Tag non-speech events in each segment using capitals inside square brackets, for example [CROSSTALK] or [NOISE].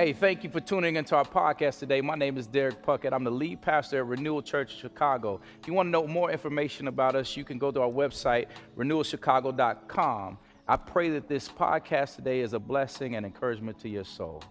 Hey, thank you for tuning into our podcast today. My name is Derek Puckett. I'm the lead pastor at Renewal Church Chicago. If you want to know more information about us, you can go to our website, renewalchicago.com. I pray that this podcast today is a blessing and encouragement to your soul.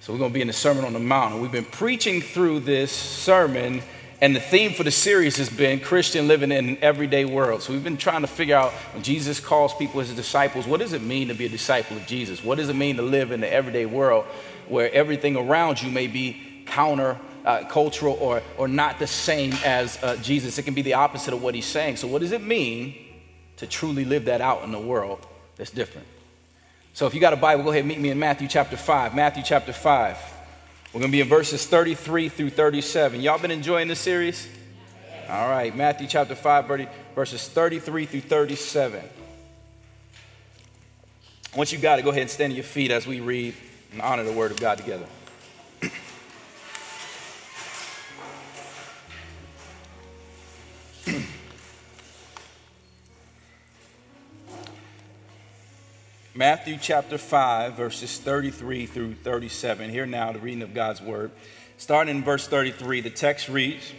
So, we're going to be in the Sermon on the Mount. and We've been preaching through this sermon and the theme for the series has been Christian living in an everyday world. So we've been trying to figure out when Jesus calls people as disciples, what does it mean to be a disciple of Jesus? What does it mean to live in the everyday world where everything around you may be counter uh, cultural or, or not the same as uh, Jesus? It can be the opposite of what he's saying. So, what does it mean to truly live that out in the world that's different? So, if you got a Bible, go ahead and meet me in Matthew chapter 5. Matthew chapter 5. We're going to be in verses 33 through 37. Y'all been enjoying this series? All right, Matthew chapter 5, verses 33 through 37. Once you got it, go ahead and stand on your feet as we read and honor the word of God together. Matthew chapter 5, verses 33 through 37. Here now, the reading of God's word. Starting in verse 33, the text reads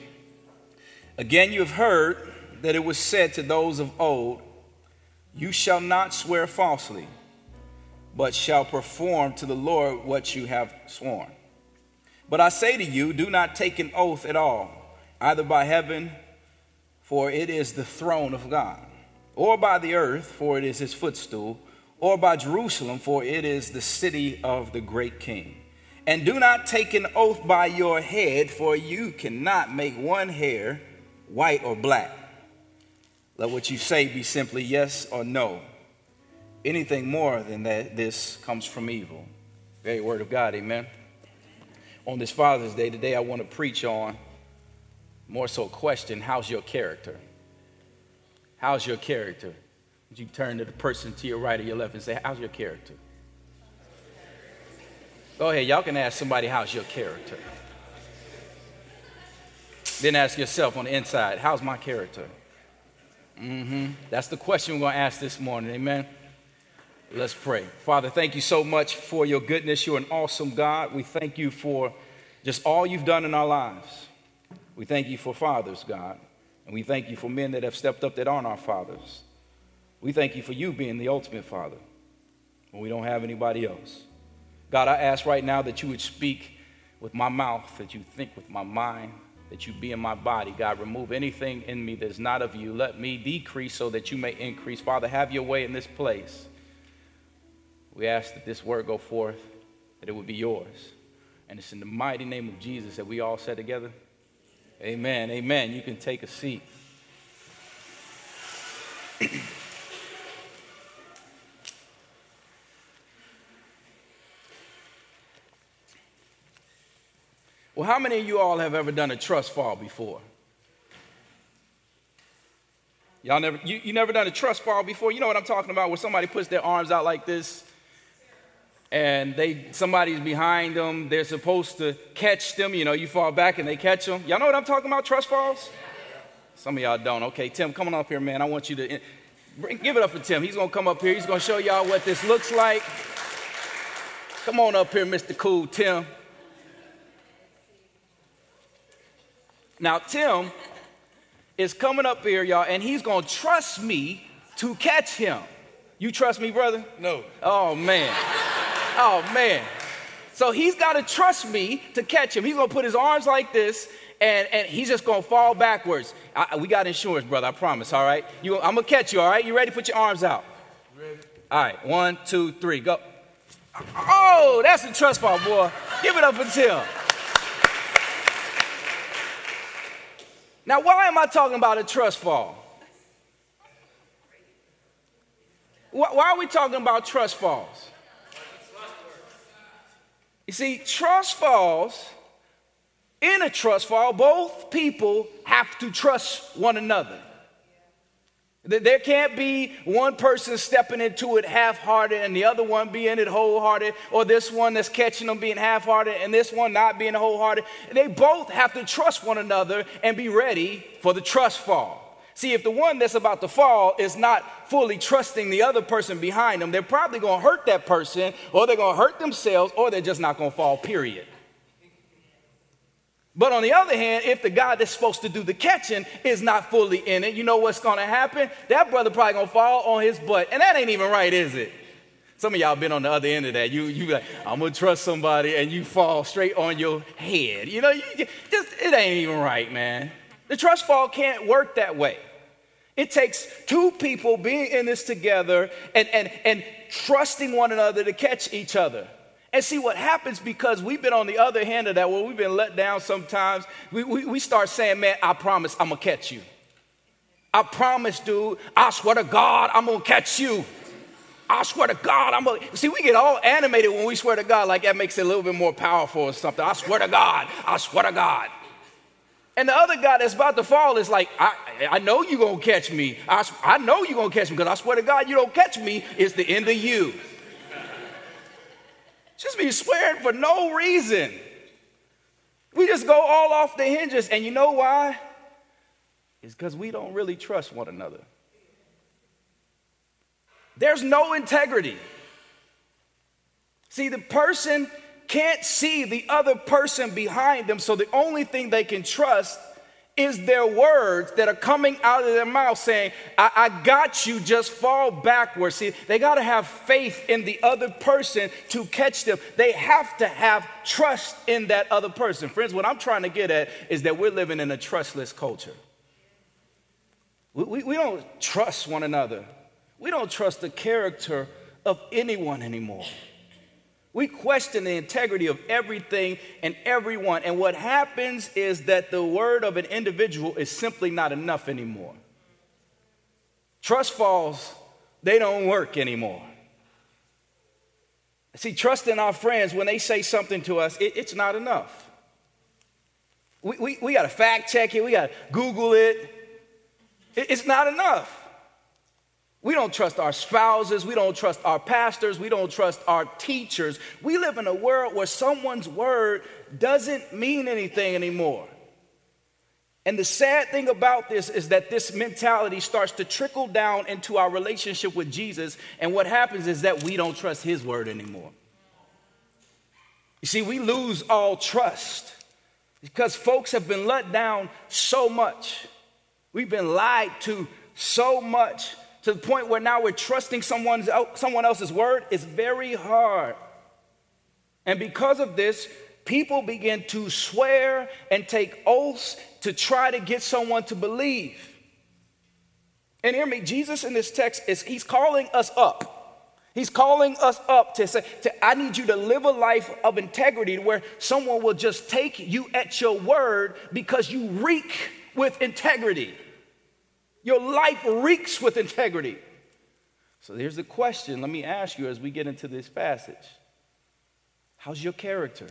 Again, you have heard that it was said to those of old, You shall not swear falsely, but shall perform to the Lord what you have sworn. But I say to you, do not take an oath at all, either by heaven, for it is the throne of God, or by the earth, for it is his footstool or by Jerusalem, for it is the city of the great king. And do not take an oath by your head, for you cannot make one hair white or black. Let what you say be simply yes or no. Anything more than that, this comes from evil. Very word of God, amen. On this Father's Day, today I want to preach on more so question how's your character? How's your character? You turn to the person to your right or your left and say, How's your character? Go ahead, y'all can ask somebody, How's your character? Then ask yourself on the inside, How's my character? Mm-hmm. That's the question we're going to ask this morning. Amen. Let's pray. Father, thank you so much for your goodness. You're an awesome God. We thank you for just all you've done in our lives. We thank you for fathers, God. And we thank you for men that have stepped up that aren't our fathers. We thank you for you being the ultimate Father when we don't have anybody else. God, I ask right now that you would speak with my mouth, that you think with my mind, that you be in my body. God, remove anything in me that's not of you. Let me decrease so that you may increase. Father, have your way in this place. We ask that this word go forth, that it would be yours. And it's in the mighty name of Jesus that we all said together. Amen. Amen. You can take a seat. Well, how many of you all have ever done a trust fall before? Y'all never, you, you never done a trust fall before? You know what I'm talking about, where somebody puts their arms out like this and they somebody's behind them. They're supposed to catch them. You know, you fall back and they catch them. Y'all know what I'm talking about, trust falls? Some of y'all don't. Okay, Tim, come on up here, man. I want you to eh, bring, give it up for Tim. He's to come up here. He's to show y'all what this looks like. Come on up here, Mr. Cool Tim. Now, Tim is coming up here, y'all, and he's gonna trust me to catch him. You trust me, brother? No. Oh, man. Oh, man. So he's gotta trust me to catch him. He's gonna put his arms like this, and, and he's just gonna fall backwards. I, we got insurance, brother, I promise, all right? You, I'm gonna catch you, all right? You ready? Put your arms out. Ready. All right, one, two, three, go. Oh, that's a trust fall, boy. Give it up for Tim. Now, why am I talking about a trust fall? Why are we talking about trust falls? You see, trust falls, in a trust fall, both people have to trust one another. There can't be one person stepping into it half hearted and the other one being it wholehearted, or this one that's catching them being half hearted and this one not being wholehearted. They both have to trust one another and be ready for the trust fall. See, if the one that's about to fall is not fully trusting the other person behind them, they're probably going to hurt that person, or they're going to hurt themselves, or they're just not going to fall, period. But on the other hand, if the guy that's supposed to do the catching is not fully in it, you know what's going to happen? That brother probably going to fall on his butt. And that ain't even right, is it? Some of y'all been on the other end of that. You you like, I'm gonna trust somebody, and you fall straight on your head. You know, you just it ain't even right, man. The trust fall can't work that way. It takes two people being in this together and, and, and trusting one another to catch each other. And see what happens because we've been on the other hand of that, where we've been let down sometimes. We, we, we start saying, Man, I promise I'm gonna catch you. I promise, dude. I swear to God, I'm gonna catch you. I swear to God, I'm gonna see. We get all animated when we swear to God, like that makes it a little bit more powerful or something. I swear to God, I swear to God. And the other guy that's about to fall is like, I, I know you're gonna catch me. I, I know you're gonna catch me because I swear to God, you don't catch me, it's the end of you. Just be swearing for no reason. We just go all off the hinges. And you know why? It's because we don't really trust one another. There's no integrity. See, the person can't see the other person behind them, so the only thing they can trust is their words that are coming out of their mouth saying, I, I got you, just fall backwards. See, they got to have faith in the other person to catch them. They have to have trust in that other person. Friends, what I'm trying to get at is that we're living in a trustless culture. We, we, we don't trust one another, we don't trust the character of anyone anymore. We question the integrity of everything and everyone. And what happens is that the word of an individual is simply not enough anymore. Trust falls, they don't work anymore. See, trust in our friends, when they say something to us, it, it's not enough. We, we, we got to fact check it, we got to Google it. it. It's not enough. We don't trust our spouses. We don't trust our pastors. We don't trust our teachers. We live in a world where someone's word doesn't mean anything anymore. And the sad thing about this is that this mentality starts to trickle down into our relationship with Jesus. And what happens is that we don't trust his word anymore. You see, we lose all trust because folks have been let down so much. We've been lied to so much to the point where now we're trusting someone's, someone else's word is very hard. And because of this, people begin to swear and take oaths to try to get someone to believe. And hear me, Jesus in this text is he's calling us up. He's calling us up to say, to, I need you to live a life of integrity where someone will just take you at your word because you reek with integrity. Your life reeks with integrity. So here's the question let me ask you as we get into this passage How's your character?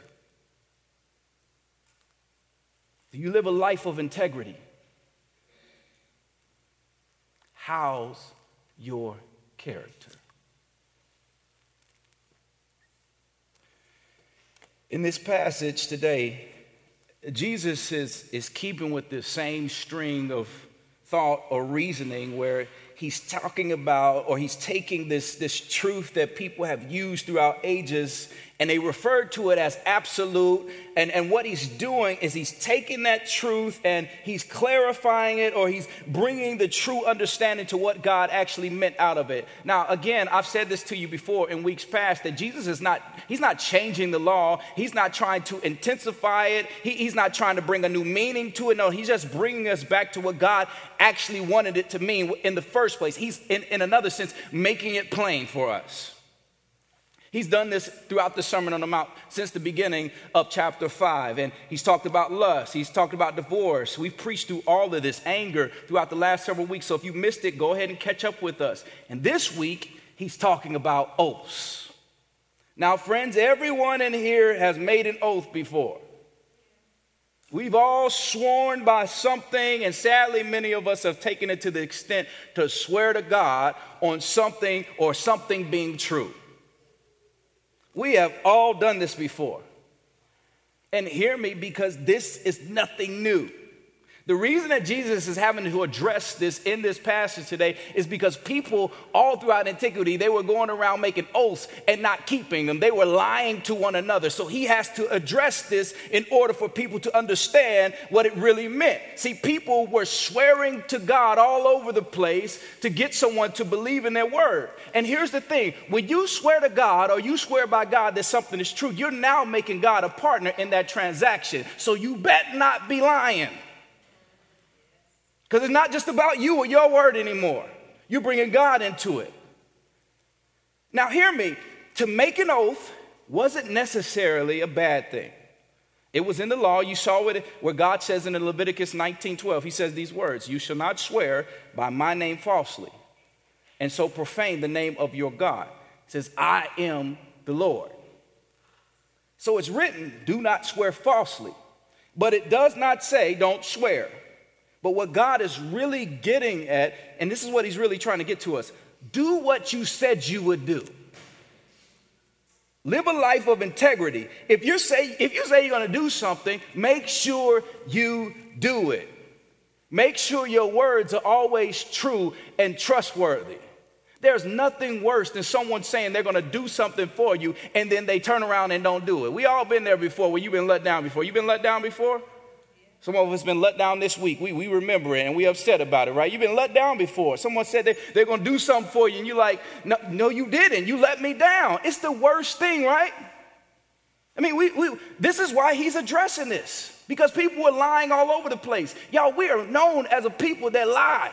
Do you live a life of integrity? How's your character? In this passage today, Jesus is, is keeping with the same string of thought or reasoning where he's talking about or he's taking this, this truth that people have used throughout ages and they refer to it as absolute. And, and what he's doing is he's taking that truth and he's clarifying it or he's bringing the true understanding to what God actually meant out of it. Now, again, I've said this to you before in weeks past that Jesus is not, he's not changing the law. He's not trying to intensify it. He, he's not trying to bring a new meaning to it. No, he's just bringing us back to what God actually wanted it to mean in the first place. He's, in, in another sense, making it plain for us. He's done this throughout the Sermon on the Mount since the beginning of chapter 5. And he's talked about lust, he's talked about divorce. We've preached through all of this anger throughout the last several weeks. So if you missed it, go ahead and catch up with us. And this week, he's talking about oaths. Now, friends, everyone in here has made an oath before. We've all sworn by something, and sadly, many of us have taken it to the extent to swear to God on something or something being true. We have all done this before. And hear me because this is nothing new. The reason that Jesus is having to address this in this passage today is because people all throughout antiquity, they were going around making oaths and not keeping them. They were lying to one another. So he has to address this in order for people to understand what it really meant. See, people were swearing to God all over the place to get someone to believe in their word. And here's the thing when you swear to God or you swear by God that something is true, you're now making God a partner in that transaction. So you bet not be lying. Because it's not just about you or your word anymore. You're bringing God into it. Now, hear me. To make an oath wasn't necessarily a bad thing. It was in the law. You saw it where God says in Leviticus 19:12, He says these words: You shall not swear by my name falsely, and so profane the name of your God. He says, I am the Lord. So it's written, do not swear falsely. But it does not say, don't swear. But what God is really getting at, and this is what He's really trying to get to us do what you said you would do. Live a life of integrity. If you say, if you say you're going to do something, make sure you do it. Make sure your words are always true and trustworthy. There's nothing worse than someone saying they're going to do something for you and then they turn around and don't do it. We all been there before where you've been let down before. You've been let down before? Some of us have been let down this week. We, we remember it and we upset about it, right? You've been let down before. Someone said they, they're going to do something for you and you're like, no, no, you didn't. You let me down. It's the worst thing, right? I mean, we, we, this is why he's addressing this because people were lying all over the place. Y'all, we are known as a people that lie.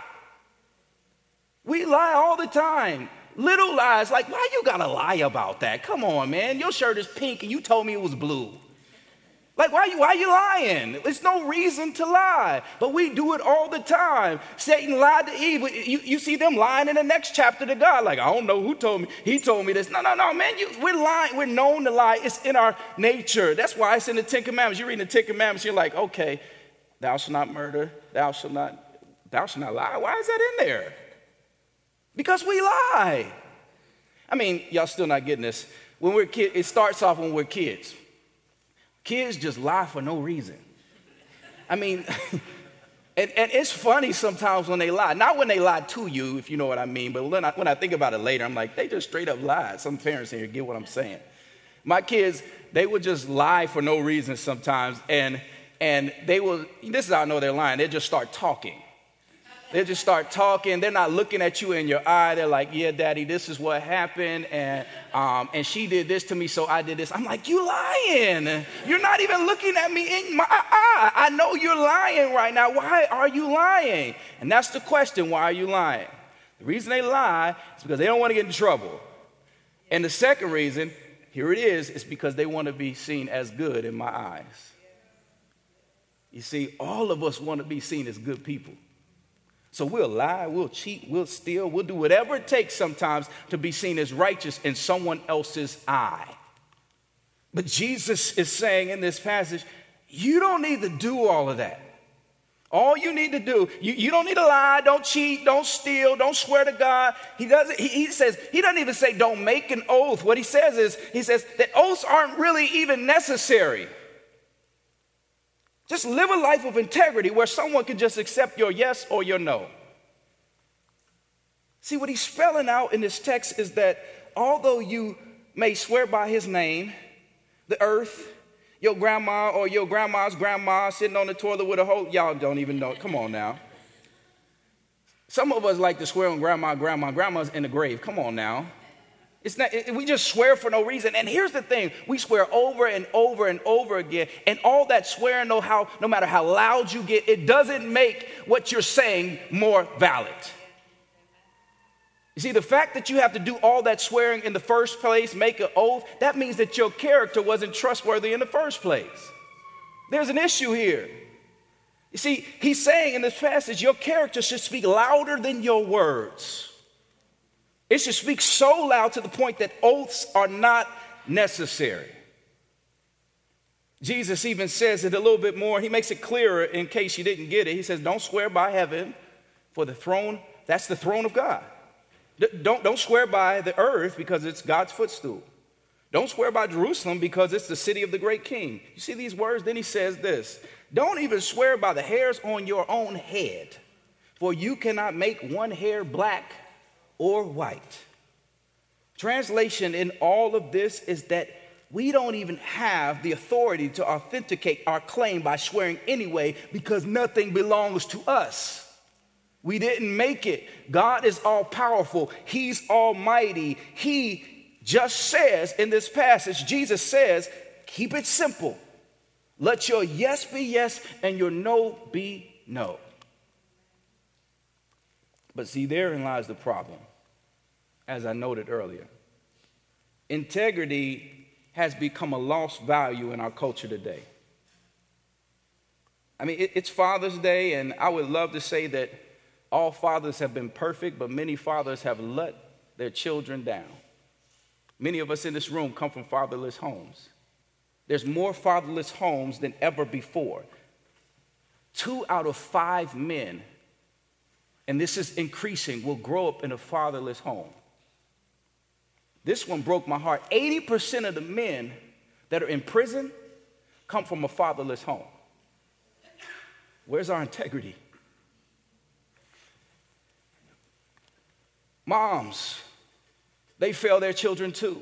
We lie all the time. Little lies, like, why you gotta lie about that? Come on, man. Your shirt is pink and you told me it was blue. Like, why are, you, why are you lying? There's no reason to lie, but we do it all the time. Satan lied to Eve. You, you see them lying in the next chapter to God. Like, I don't know who told me. He told me this. No, no, no, man. You, we're lying. We're known to lie. It's in our nature. That's why it's in the Ten Commandments. You read the Ten Commandments, you're like, okay, thou shalt not murder. Thou shalt not, thou shalt not lie. Why is that in there? Because we lie. I mean, y'all still not getting this. When we're kids, it starts off when we're kids. Kids just lie for no reason. I mean, [LAUGHS] and, and it's funny sometimes when they lie. Not when they lie to you, if you know what I mean, but when I, when I think about it later, I'm like, they just straight up lied. Some parents here get what I'm saying. My kids, they would just lie for no reason sometimes, and and they will. This is how I know they're lying. They just start talking. They just start talking. They're not looking at you in your eye. They're like, "Yeah, Daddy, this is what happened, and um, and she did this to me, so I did this." I'm like, "You lying? You're not even looking at me in my eye. I know you're lying right now. Why are you lying?" And that's the question: Why are you lying? The reason they lie is because they don't want to get in trouble. And the second reason, here it is, is because they want to be seen as good in my eyes. You see, all of us want to be seen as good people. So we'll lie, we'll cheat, we'll steal, we'll do whatever it takes sometimes to be seen as righteous in someone else's eye. But Jesus is saying in this passage, you don't need to do all of that. All you need to do, you, you don't need to lie, don't cheat, don't steal, don't swear to God. He doesn't, he, he says, he doesn't even say don't make an oath. What he says is, he says that oaths aren't really even necessary. Just live a life of integrity where someone can just accept your yes or your no. See, what he's spelling out in this text is that although you may swear by his name, the earth, your grandma or your grandma's grandma sitting on the toilet with a whole, y'all don't even know. Come on now. Some of us like to swear on grandma, grandma. Grandma's in the grave. Come on now. It's not, it, we just swear for no reason. And here's the thing we swear over and over and over again. And all that swearing, no, how, no matter how loud you get, it doesn't make what you're saying more valid. You see, the fact that you have to do all that swearing in the first place, make an oath, that means that your character wasn't trustworthy in the first place. There's an issue here. You see, he's saying in this passage, your character should speak louder than your words. It should speak so loud to the point that oaths are not necessary. Jesus even says it a little bit more. He makes it clearer in case you didn't get it. He says, Don't swear by heaven, for the throne, that's the throne of God. Don't, don't swear by the earth because it's God's footstool. Don't swear by Jerusalem because it's the city of the great king. You see these words? Then he says this Don't even swear by the hairs on your own head, for you cannot make one hair black or white. Translation in all of this is that we don't even have the authority to authenticate our claim by swearing anyway because nothing belongs to us. We didn't make it. God is all powerful, He's almighty. He just says in this passage, Jesus says, keep it simple. Let your yes be yes and your no be no. But see, therein lies the problem, as I noted earlier. Integrity has become a lost value in our culture today. I mean, it's Father's Day, and I would love to say that all fathers have been perfect, but many fathers have let their children down. Many of us in this room come from fatherless homes. There's more fatherless homes than ever before. Two out of five men, and this is increasing, will grow up in a fatherless home. This one broke my heart. 80% of the men that are in prison come from a fatherless home. Where's our integrity? Moms, they fail their children too.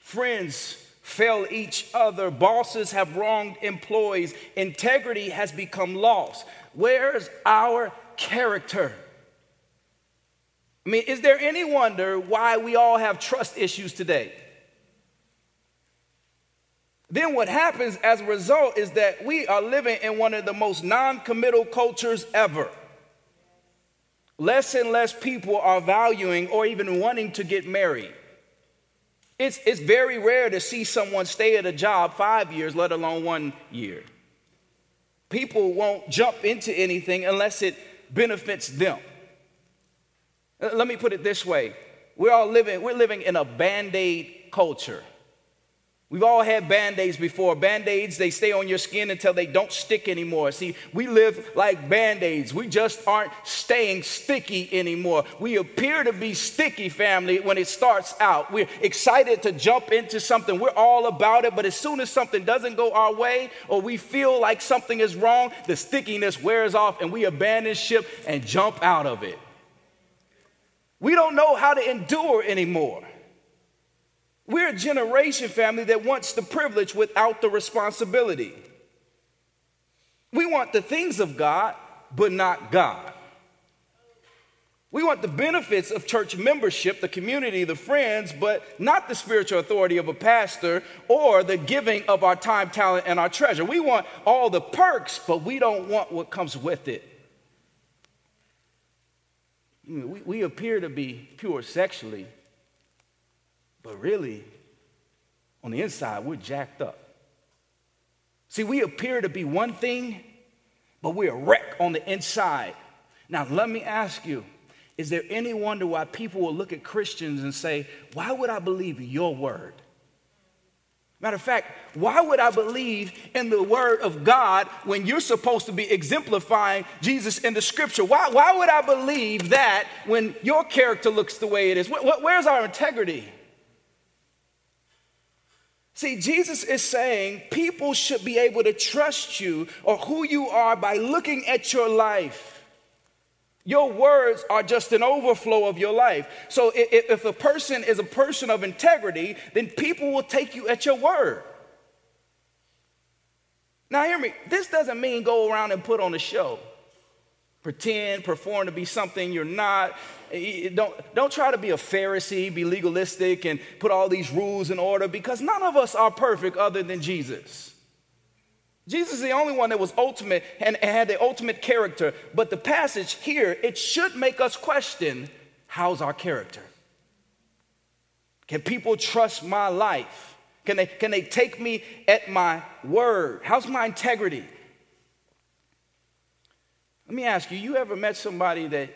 Friends fail each other. Bosses have wronged employees. Integrity has become lost. Where's our character? I mean, is there any wonder why we all have trust issues today? Then, what happens as a result is that we are living in one of the most non committal cultures ever less and less people are valuing or even wanting to get married. It's, it's very rare to see someone stay at a job five years, let alone one year. People won't jump into anything unless it benefits them. Uh, let me put it this way we're all living, we're living in a band aid culture. We've all had band aids before. Band aids, they stay on your skin until they don't stick anymore. See, we live like band aids. We just aren't staying sticky anymore. We appear to be sticky, family, when it starts out. We're excited to jump into something. We're all about it, but as soon as something doesn't go our way or we feel like something is wrong, the stickiness wears off and we abandon ship and jump out of it. We don't know how to endure anymore. We're a generation, family, that wants the privilege without the responsibility. We want the things of God, but not God. We want the benefits of church membership, the community, the friends, but not the spiritual authority of a pastor or the giving of our time, talent, and our treasure. We want all the perks, but we don't want what comes with it. We, we appear to be pure sexually, but really, on the inside, we're jacked up. See, we appear to be one thing, but we're a wreck on the inside. Now, let me ask you is there any wonder why people will look at Christians and say, Why would I believe your word? Matter of fact, why would I believe in the word of God when you're supposed to be exemplifying Jesus in the scripture? Why, why would I believe that when your character looks the way it is? Where's our integrity? See, Jesus is saying people should be able to trust you or who you are by looking at your life. Your words are just an overflow of your life. So if a person is a person of integrity, then people will take you at your word. Now, hear me, this doesn't mean go around and put on a show pretend, perform to be something you're not. Don't, don't try to be a Pharisee, be legalistic, and put all these rules in order because none of us are perfect other than Jesus. Jesus is the only one that was ultimate and had the ultimate character. But the passage here, it should make us question how's our character? Can people trust my life? Can they, can they take me at my word? How's my integrity? Let me ask you, you ever met somebody that,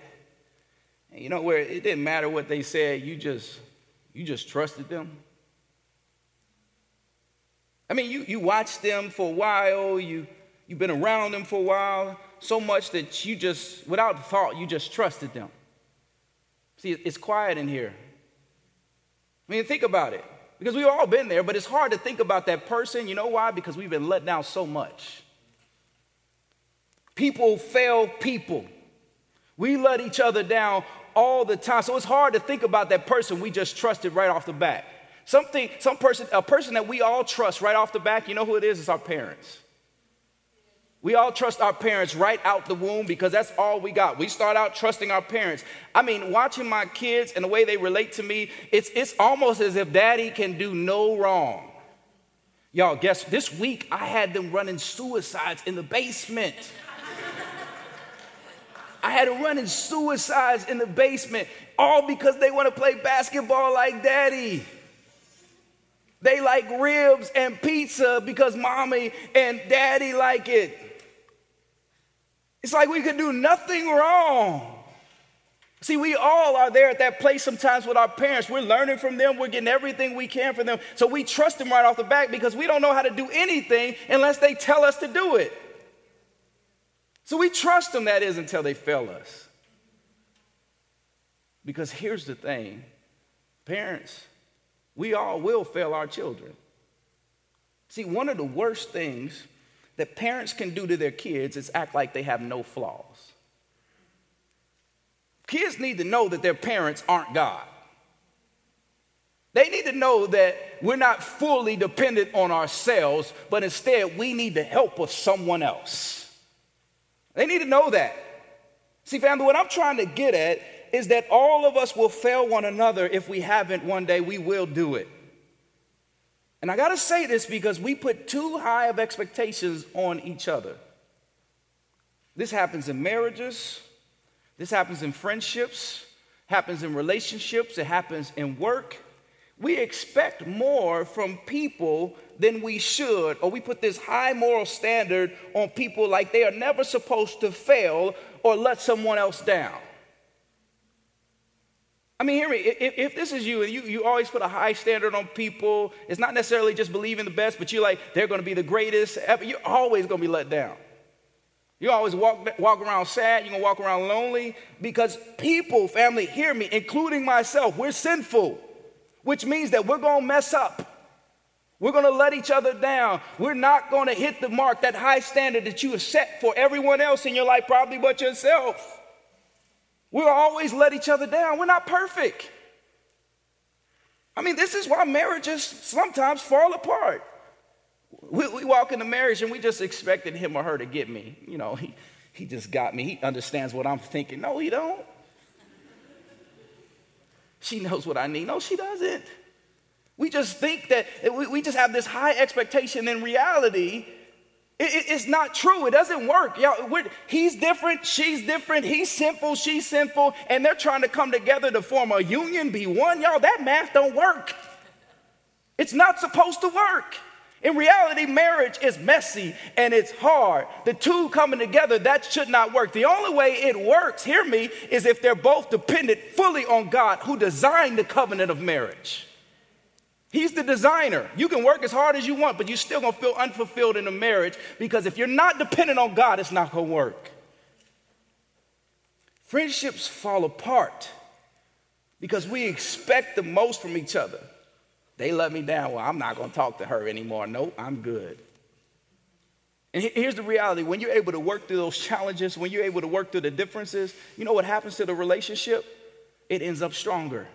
you know, where it didn't matter what they said, you just, you just trusted them? I mean, you, you watched them for a while, you, you've been around them for a while, so much that you just, without thought, you just trusted them. See, it's quiet in here. I mean, think about it. Because we've all been there, but it's hard to think about that person. You know why? Because we've been let down so much. People fail people. We let each other down all the time. So it's hard to think about that person we just trusted right off the bat. Something, some person, a person that we all trust right off the back, you know who it is? It's our parents. We all trust our parents right out the womb because that's all we got. We start out trusting our parents. I mean, watching my kids and the way they relate to me, it's, it's almost as if daddy can do no wrong. Y'all, guess this week I had them running suicides in the basement. I had them running suicides in the basement, all because they want to play basketball like daddy. They like ribs and pizza because mommy and daddy like it. It's like we could do nothing wrong. See, we all are there at that place sometimes with our parents. We're learning from them, we're getting everything we can from them. So we trust them right off the back because we don't know how to do anything unless they tell us to do it. So we trust them, that is, until they fail us. Because here's the thing parents, we all will fail our children. See, one of the worst things that parents can do to their kids is act like they have no flaws. Kids need to know that their parents aren't God. They need to know that we're not fully dependent on ourselves, but instead we need the help of someone else. They need to know that. See, family, what I'm trying to get at is that all of us will fail one another. If we haven't one day, we will do it. And I got to say this because we put too high of expectations on each other. This happens in marriages, this happens in friendships, happens in relationships, it happens in work. We expect more from people than we should, or we put this high moral standard on people like they are never supposed to fail or let someone else down. I mean, hear me. If, if, this is you and you, you always put a high standard on people, it's not necessarily just believing the best, but you're like, they're going to be the greatest ever. You're always going to be let down. You always walk, walk around sad, you're going to walk around lonely because people, family, hear me, including myself, we're sinful, which means that we're going to mess up. We're going to let each other down. We're not going to hit the mark, that high standard that you have set for everyone else in your life, probably but yourself. We'll always let each other down. We're not perfect. I mean, this is why marriages sometimes fall apart. We, we, walk into marriage and we just expected him or her to get me. You know, he, he just got me. He understands what I'm thinking. No, he don't. She knows what I need. No, she doesn't. We just think that we, we just have this high expectation. In reality, it, it's not true. It doesn't work. Y'all, he's different. She's different. He's sinful. She's sinful. And they're trying to come together to form a union, be one. Y'all, that math don't work. It's not supposed to work. In reality, marriage is messy and it's hard. The two coming together, that should not work. The only way it works, hear me, is if they're both dependent fully on God who designed the covenant of marriage. He's the designer. You can work as hard as you want, but you're still gonna feel unfulfilled in a marriage because if you're not dependent on God, it's not gonna work. Friendships fall apart because we expect the most from each other. They let me down. Well, I'm not gonna talk to her anymore. Nope, I'm good. And here's the reality when you're able to work through those challenges, when you're able to work through the differences, you know what happens to the relationship? It ends up stronger.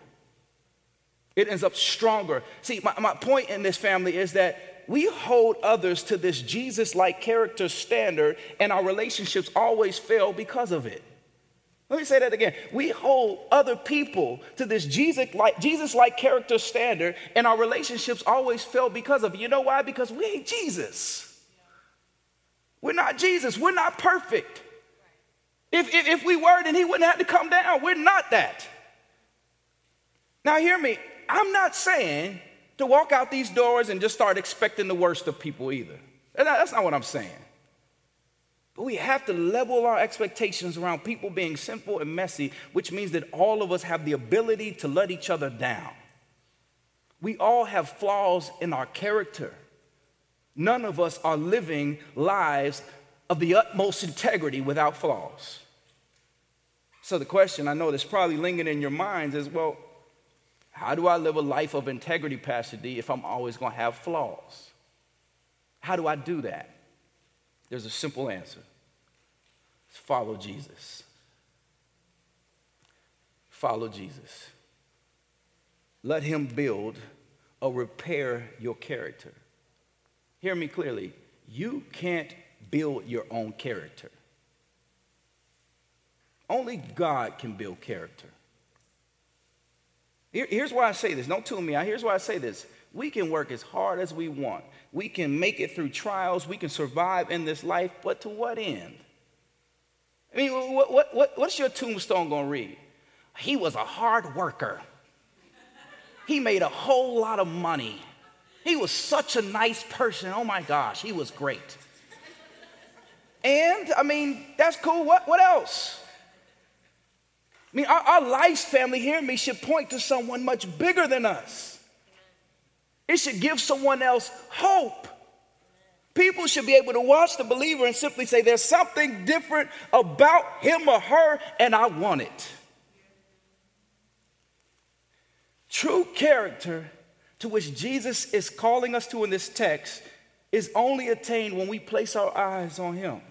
It ends up stronger. See, my, my point in this family is that we hold others to this Jesus like character standard, and our relationships always fail because of it. Let me say that again. We hold other people to this Jesus like Jesus like character standard, and our relationships always fail because of it. You know why? Because we ain't Jesus. We're not Jesus. We're not perfect. If, if, if we were, then he wouldn't have to come down. We're not that. Now, hear me. I'm not saying to walk out these doors and just start expecting the worst of people either. That's not what I'm saying. But we have to level our expectations around people being sinful and messy, which means that all of us have the ability to let each other down. We all have flaws in our character. None of us are living lives of the utmost integrity without flaws. So, the question I know that's probably lingering in your minds is well, how do I live a life of integrity, Pastor D, if I'm always going to have flaws? How do I do that? There's a simple answer follow Jesus. Follow Jesus. Let him build or repair your character. Hear me clearly. You can't build your own character. Only God can build character. Here, here's why I say this. Don't tune me out. Here's why I say this. We can work as hard as we want. We can make it through trials. We can survive in this life, but to what end? I mean, what, what, what, what's your tombstone going to read? He was a hard worker. He made a whole lot of money. He was such a nice person. Oh my gosh, he was great. And I mean, that's cool. What, what else? I mean, our, our life's family, hear me, should point to someone much bigger than us. It should give someone else hope. People should be able to watch the believer and simply say, There's something different about him or her, and I want it. True character to which Jesus is calling us to in this text is only attained when we place our eyes on him.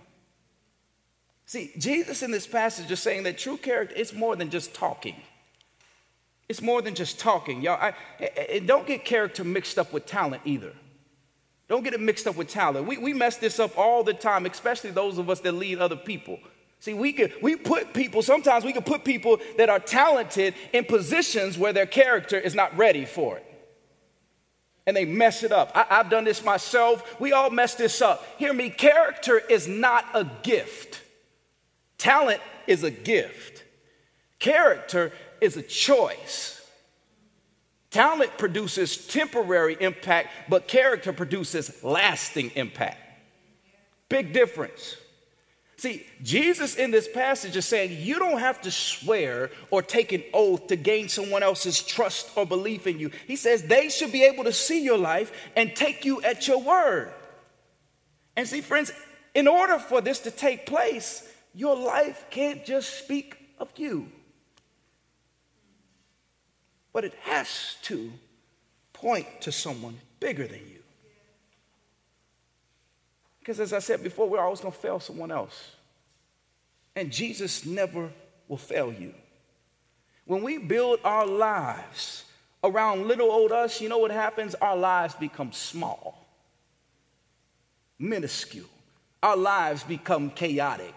See, Jesus in this passage is saying that true character is more than just talking. It's more than just talking. Y'all, I, I, don't get character mixed up with talent either. Don't get it mixed up with talent. We, we mess this up all the time, especially those of us that lead other people. See, we could we put people, sometimes we can put people that are talented in positions where their character is not ready for it. And they mess it up. I, I've done this myself. We all mess this up. Hear me, character is not a gift. Talent is a gift. Character is a choice. Talent produces temporary impact, but character produces lasting impact. Big difference. See, Jesus in this passage is saying you don't have to swear or take an oath to gain someone else's trust or belief in you. He says they should be able to see your life and take you at your word. And see, friends, in order for this to take place, your life can't just speak of you, but it has to point to someone bigger than you. Because as I said before, we're always going to fail someone else. And Jesus never will fail you. When we build our lives around little old us, you know what happens? Our lives become small, minuscule. Our lives become chaotic.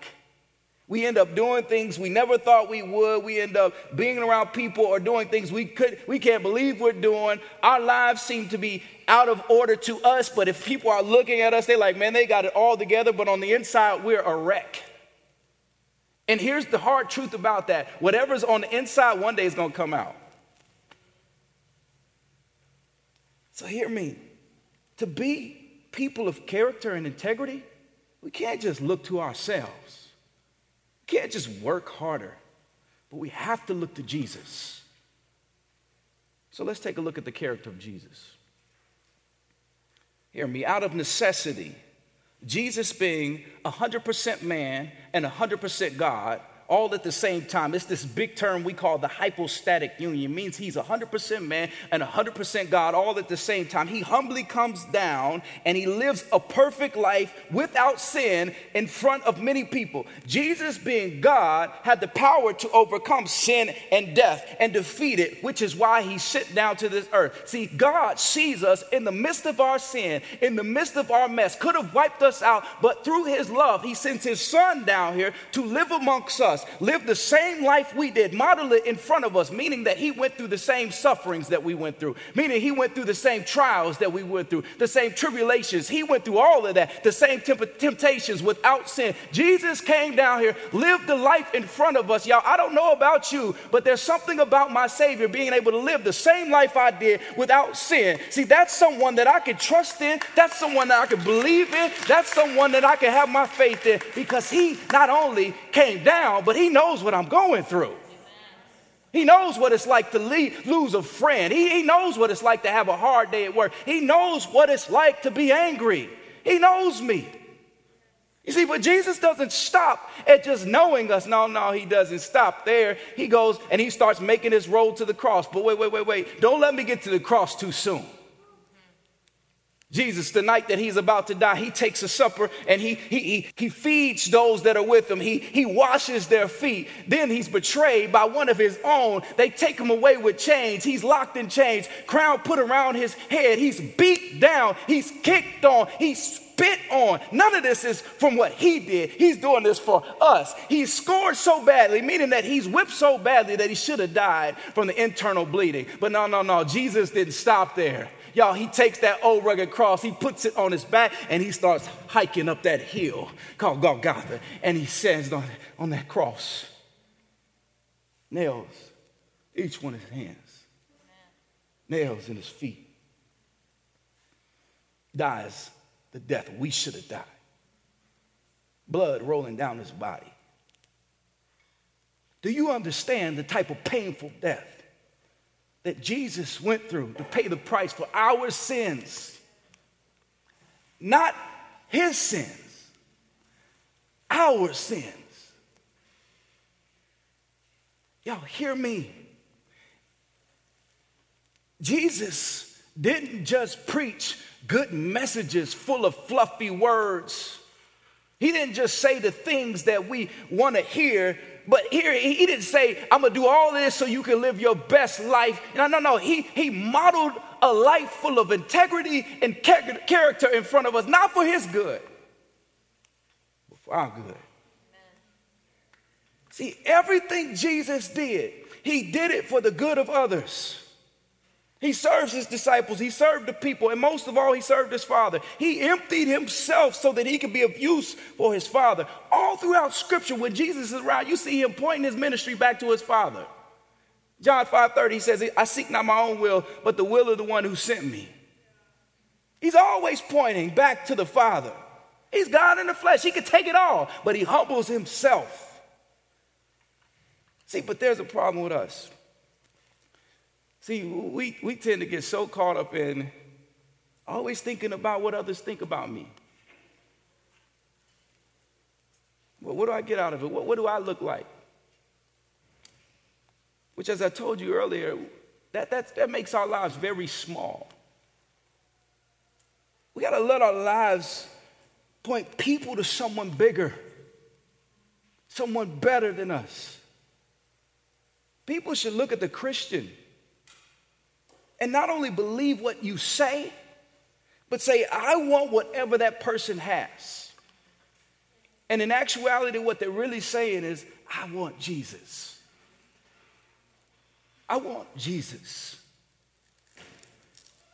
We end up doing things we never thought we would. We end up being around people or doing things we could we can't believe we're doing. Our lives seem to be out of order to us, but if people are looking at us, they're like, man, they got it all together, but on the inside, we're a wreck. And here's the hard truth about that whatever's on the inside, one day is to come out. So, hear me. To be people of character and integrity, we can't just look to ourselves. Can't just work harder, but we have to look to Jesus. So let's take a look at the character of Jesus. Hear me, out of necessity, Jesus being 100% man and 100% God, all at the same time. It's this big term we call the hypostatic union. It means he's 100% man and 100% God all at the same time. He humbly comes down and he lives a perfect life without sin in front of many people. Jesus, being God, had the power to overcome sin and death and defeat it, which is why he sent down to this earth. See, God sees us in the midst of our sin, in the midst of our mess, could have wiped us out, but through his love, he sends his son down here to live amongst us us, lived the same life we did, modeled it in front of us, meaning that he went through the same sufferings that we went through, meaning he went through the same trials that we went through, the same tribulations. He went through all of that, the same temp- temptations without sin. Jesus came down here, lived the life in front of us. Y'all, I don't know about you, but there's something about my Savior being able to live the same life I did without sin. See, that's someone that I can trust in, that's someone that I can believe in, that's someone that I can have my faith in because he not only came down, but he knows what I'm going through. He knows what it's like to leave, lose a friend. He, he knows what it's like to have a hard day at work. He knows what it's like to be angry. He knows me. You see, but Jesus doesn't stop at just knowing us. No, no, he doesn't stop there. He goes and he starts making his road to the cross. But wait, wait, wait, wait. Don't let me get to the cross too soon. Jesus, the night that he's about to die, he takes a supper and he, he, he, he feeds those that are with him. He, he washes their feet. Then he's betrayed by one of his own. They take him away with chains. He's locked in chains, crown put around his head. He's beat down. He's kicked on. He's spit on. None of this is from what he did. He's doing this for us. He's scored so badly, meaning that he's whipped so badly that he should have died from the internal bleeding. But no, no, no. Jesus didn't stop there. Y'all, he takes that old rugged cross, he puts it on his back, and he starts hiking up that hill called Golgotha. And he says on, on that cross, nails, each one in his hands, nails in his feet, dies the death we should have died, blood rolling down his body. Do you understand the type of painful death that Jesus went through to pay the price for our sins. Not his sins, our sins. Y'all, hear me. Jesus didn't just preach good messages full of fluffy words. He didn't just say the things that we want to hear but here he didn't say, I'm gonna do all this so you can live your best life. No, no, no. He, he modeled a life full of integrity and character in front of us, not for his good, but for our good. Amen. See, everything Jesus did, he did it for the good of others. He serves his disciples, he served the people, and most of all, he served his father. He emptied himself so that he could be of use for his father. All throughout scripture, when Jesus is around, you see him pointing his ministry back to his father. John 5:30 he says, I seek not my own will, but the will of the one who sent me. He's always pointing back to the Father. He's God in the flesh. He could take it all, but he humbles himself. See, but there's a problem with us. See, we, we tend to get so caught up in always thinking about what others think about me. Well, what do I get out of it? What, what do I look like? Which, as I told you earlier, that, that, that makes our lives very small. We got to let our lives point people to someone bigger, someone better than us. People should look at the Christian and not only believe what you say, but say, I want whatever that person has. And in actuality, what they're really saying is, I want Jesus. I want Jesus.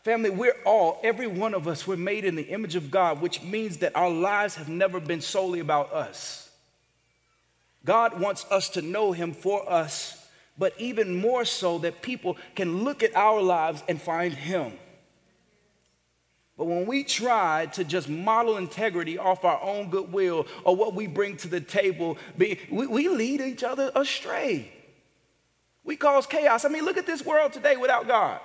Family, we're all, every one of us, we're made in the image of God, which means that our lives have never been solely about us. God wants us to know Him for us but even more so that people can look at our lives and find Him. But when we try to just model integrity off our own goodwill or what we bring to the table, we, lead each other astray. We cause chaos. I mean, look at this world today without God.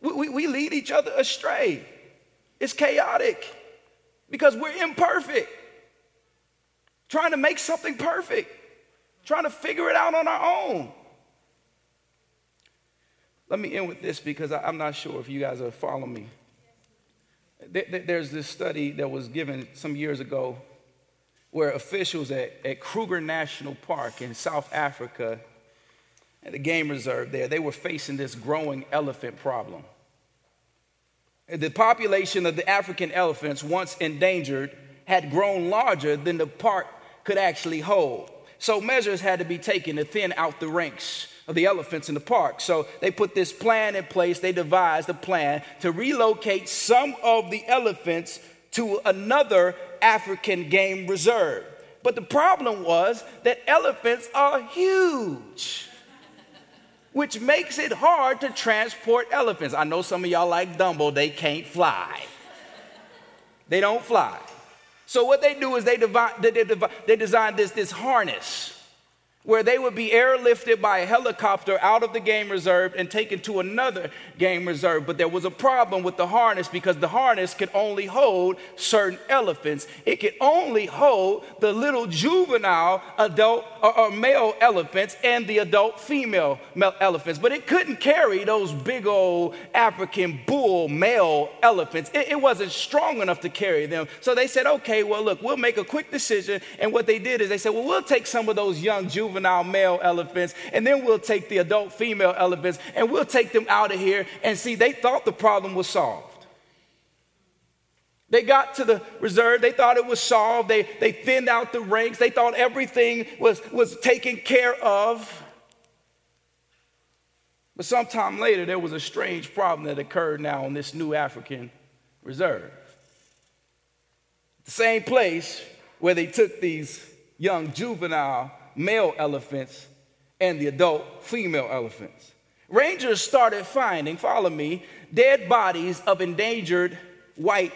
We lead each other astray. It's chaotic because we're imperfect, trying to make something perfect trying to figure it out on our own. Let me end with this because I'm not sure if you guys are following me. There's this study that was given some years ago where officials at, at Kruger National Park in South Africa, at the game reserve there, they were facing this growing elephant problem. The population of the African elephants, once endangered, had grown larger than the park could actually hold. So measures had to be taken to thin out the ranks of the elephants in the park. So they put this plan in place. They devised a plan to relocate some of the elephants to another African game reserve. But the problem was that elephants are huge, which makes it hard to transport elephants. I know some of y'all like Dumbo, they can't fly. They don't fly. So what they do is they, divide, they, they, they design this, this harness where they would be airlifted by a helicopter out of the game reserve and taken to another game reserve. But there was a problem with the harness because the harness could only hold certain elephants. It could only hold the little juvenile adult or, or male elephants and the adult female elephants. But it couldn't carry those big old African bull male elephants. It, it wasn't strong enough to carry them. So they said, okay, well, look, we'll make a quick decision. And what they did is they said, well, we'll take some of those young juveniles juvenile male elephants, and then we'll take the adult female elephants and we'll take them out of here. And see, they thought the problem was solved. They got to the reserve, they thought it was solved, they, they thinned out the ranks, they thought everything was, was taken care of. But sometime later, there was a strange problem that occurred now on this new African reserve. The same place where they took these young juvenile male elephants and the adult female elephants. Rangers started finding, follow me, dead bodies of endangered white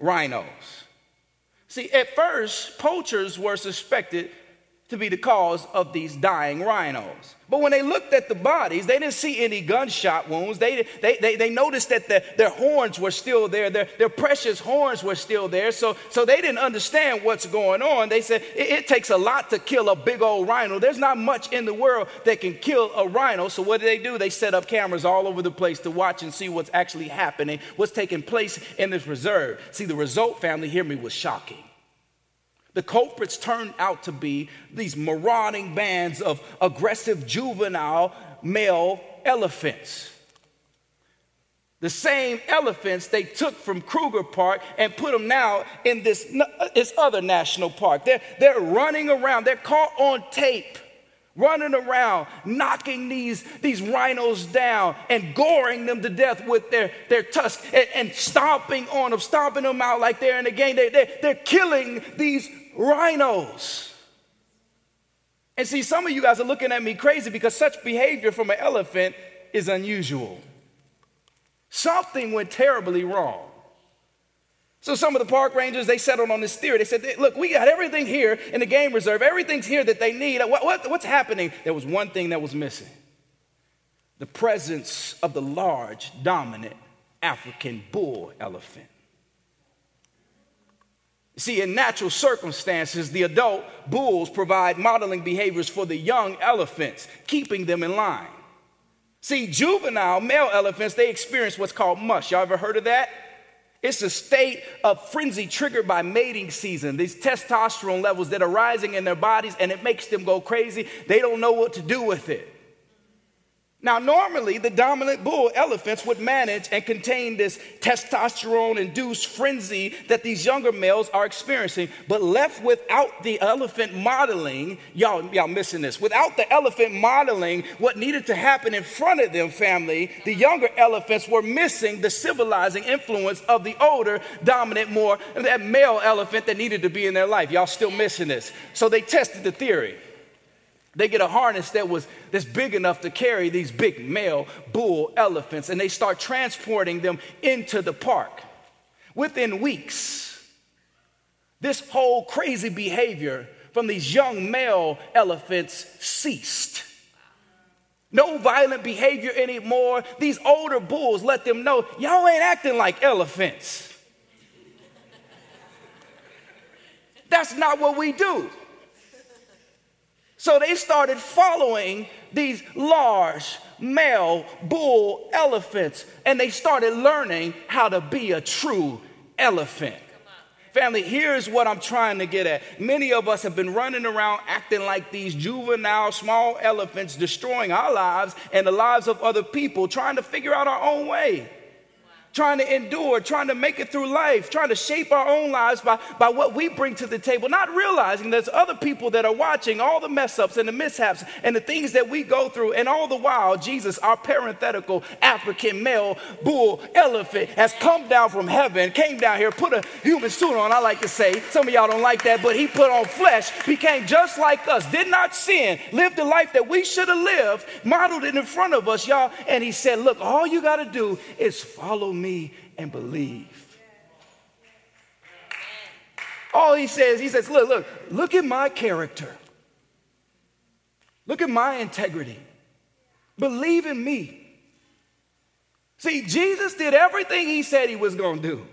rhinos. See, at first, poachers were suspected to be the cause of these dying rhinos. But when they looked at the bodies, they didn't see any gunshot wounds. They, they, they, they noticed that the, their horns were still there, their, their precious horns were still there. So, so they didn't understand what's going on. They said it, it takes a lot to kill a big old rhino. There's not much in the world that can kill a rhino. So what do they do? They set up cameras all over the place to watch and see what's actually happening, what's taking place in this reserve. See, the result, family, hear me, was shocking. The culprits turned out to be these marauding bands of aggressive juvenile male elephants. The same elephants they took from Kruger Park and put them now in this, this other national park. They're, they're running around, they're caught on tape, running around, knocking these, these rhinos down and goring them to death with their, their tusks and, and stomping on them, stomping them out like they're in a game. They, they, they're killing these rhinos. And see, some of you guys are looking at me crazy because such behavior from an elephant is unusual. Something went terribly wrong. So some of the park rangers, they settled on this theory. They said, look, we got everything here in the game reserve. Everything's here that they need. What, what, what's happening? There was one thing that was missing. The presence of the large, dominant African bull elephant. See, in natural circumstances, the adult bulls provide modeling behaviors for the young elephants, keeping them in line. See, juvenile male elephants, they experience what's called musth. Y'all ever heard of that? It's a state of frenzy triggered by mating season, these testosterone levels that are rising in their bodies, and it makes them go crazy. They don't know what to do with it. Now, normally the dominant bull elephants would manage and contain this testosterone induced frenzy that these younger males are experiencing, but left without the elephant modeling, y'all, y'all missing this. Without the elephant modeling what needed to happen in front of them, family, the younger elephants were missing the civilizing influence of the older, dominant, more, that male elephant that needed to be in their life. Y'all still missing this. So they tested the theory. They get a harness that was that's big enough to carry these big male bull elephants, and they start transporting them into the park. Within weeks, this whole crazy behavior from these young male elephants ceased. No violent behavior anymore. These older bulls let them know y'all ain't acting like elephants. That's not what we do. So they started following these large male bull elephants and they started learning how to be a true elephant. Family, here's what I'm trying to get at. Many of us have been running around acting like these juvenile small elephants, destroying our lives and the lives of other people, trying to figure out our own way trying to endure, trying to make it through life, trying to shape our own lives by, by what we bring to the table, not realizing there's other people that are watching all the mess ups and the mishaps and the things that we go through. And all the while, Jesus, our parenthetical African male bull elephant, has come down from heaven, came down here, put a human suit on, I like to say. Some of y'all don't like that, but he put on flesh, became just like us, did not sin, lived the life that we should have lived, modeled it in front of us, y'all. And he said, Look, all you got to do is follow me me and believe. All he says, he says, look, look, look at my character. Look at my integrity. Believe in me. See, Jesus did everything he said he was going to do.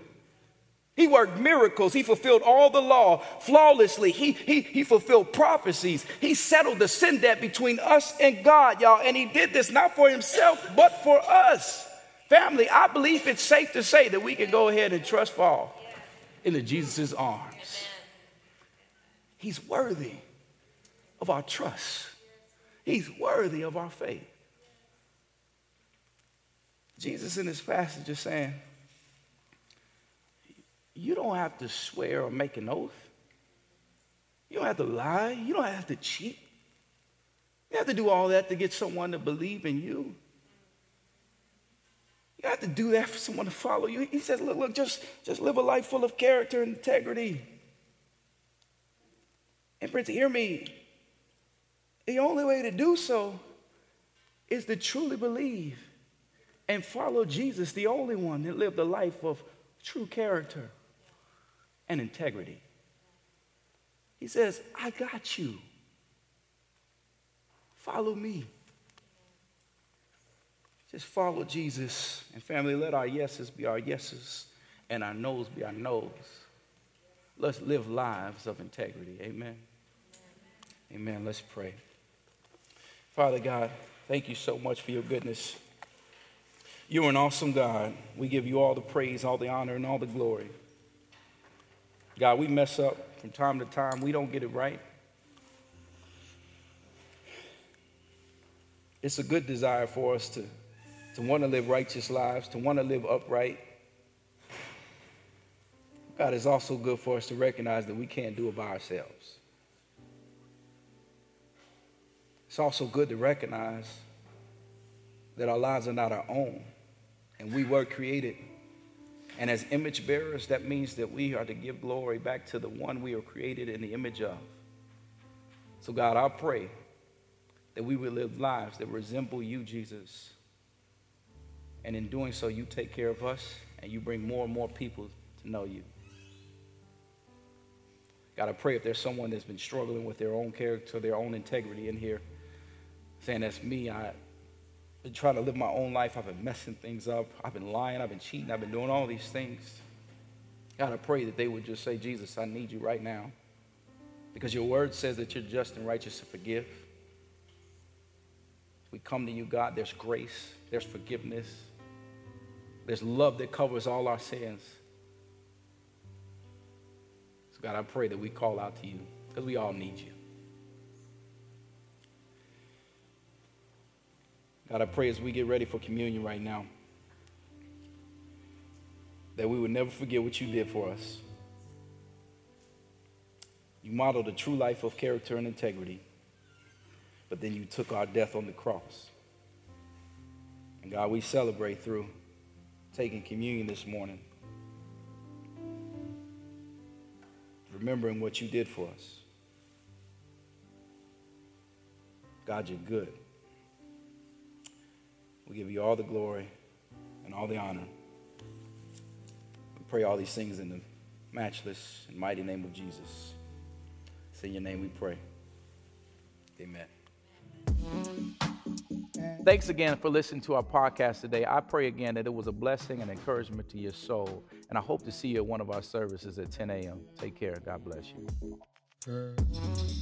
He worked miracles. He fulfilled all the law flawlessly. He, he, he fulfilled prophecies. He settled the sin debt between us and God, y'all. And he did this not for himself, but for us. Family, I believe it's safe to say that we can go ahead and trust fall into Jesus' arms. He's worthy of our trust, He's worthy of our faith. Jesus in this passage is saying, you don't have to swear or make an oath. You don't have to lie. You don't have to cheat. You have to do all that to get someone to believe in you. You have to do that for someone to follow you. He says, look, look, just, just live a life full of character and integrity. And friends, hear me. The only way to do so is to truly believe and follow Jesus, the only one that lived a life of true character and integrity. He says, I got you. Follow me. Just follow Jesus. And family, let our yeses be our yeses and our noes be our noes. Let's live lives of integrity. Amen. Amen. Let's pray. Father God, thank you so much for your goodness. You're an awesome God. We give you all the praise, all the honor, and all the glory. God, we mess up from time to time. We don't get it right. It's a good desire for us to, to want to live righteous lives, to want to live upright. God, is also good for us to recognize that we can't do it by ourselves. It's also good to recognize that our lives are not our own and we were created and as image bearers, that means that we are to give glory back to the one we are created in the image of. So, God, I pray that we will live lives that resemble you, Jesus. And in doing so, you take care of us and you bring more and more people to know you. God, I pray if there's someone that's been struggling with their own character, their own integrity in here, saying, That's me, I've been trying to live my own life. I've been messing things up. I've been lying. I've been cheating. I've been doing all these things. God, I pray that they would just say, Jesus, I need you right now. Because your word says that you're just and righteous to forgive. We come to you, God, there's grace, there's forgiveness, there's love that covers all our sins. So, God, I pray that we call out to you because we all need you. God, I pray as we get ready for communion right now that we would never forget what you did for us. You modeled a true life of character and integrity, but then you took our death on the cross. And God, we celebrate through taking communion this morning, remembering what you did for us. God, you're good. We give you all the glory and all the honor. We pray all these things in the matchless and mighty name of Jesus. It's in your name we pray. Amen. Thanks again for listening to our podcast today. I pray again that it was a blessing and encouragement to your soul. And I hope to see you at one of our services at 10 a.m. Take care. God bless you.